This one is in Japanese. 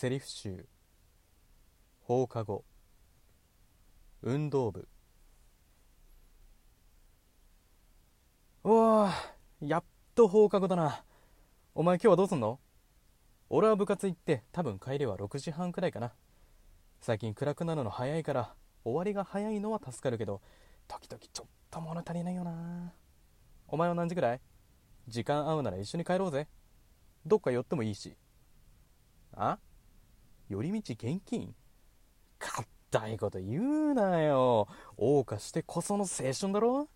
セリフ集。放課後。運動部。おーやっと放課後だな。お前今日はどうすんの？俺は部活行って多分帰りは6時半くらいかな。最近暗くなるの早いから終わりが早いのは助かるけど時々ちょっと物足りないよな。お前は何時くらい？時間合うなら一緒に帰ろうぜ。どっか寄ってもいいし。あ？寄り道現金？かったいこと言うなよ。謳歌してこその青春だろ？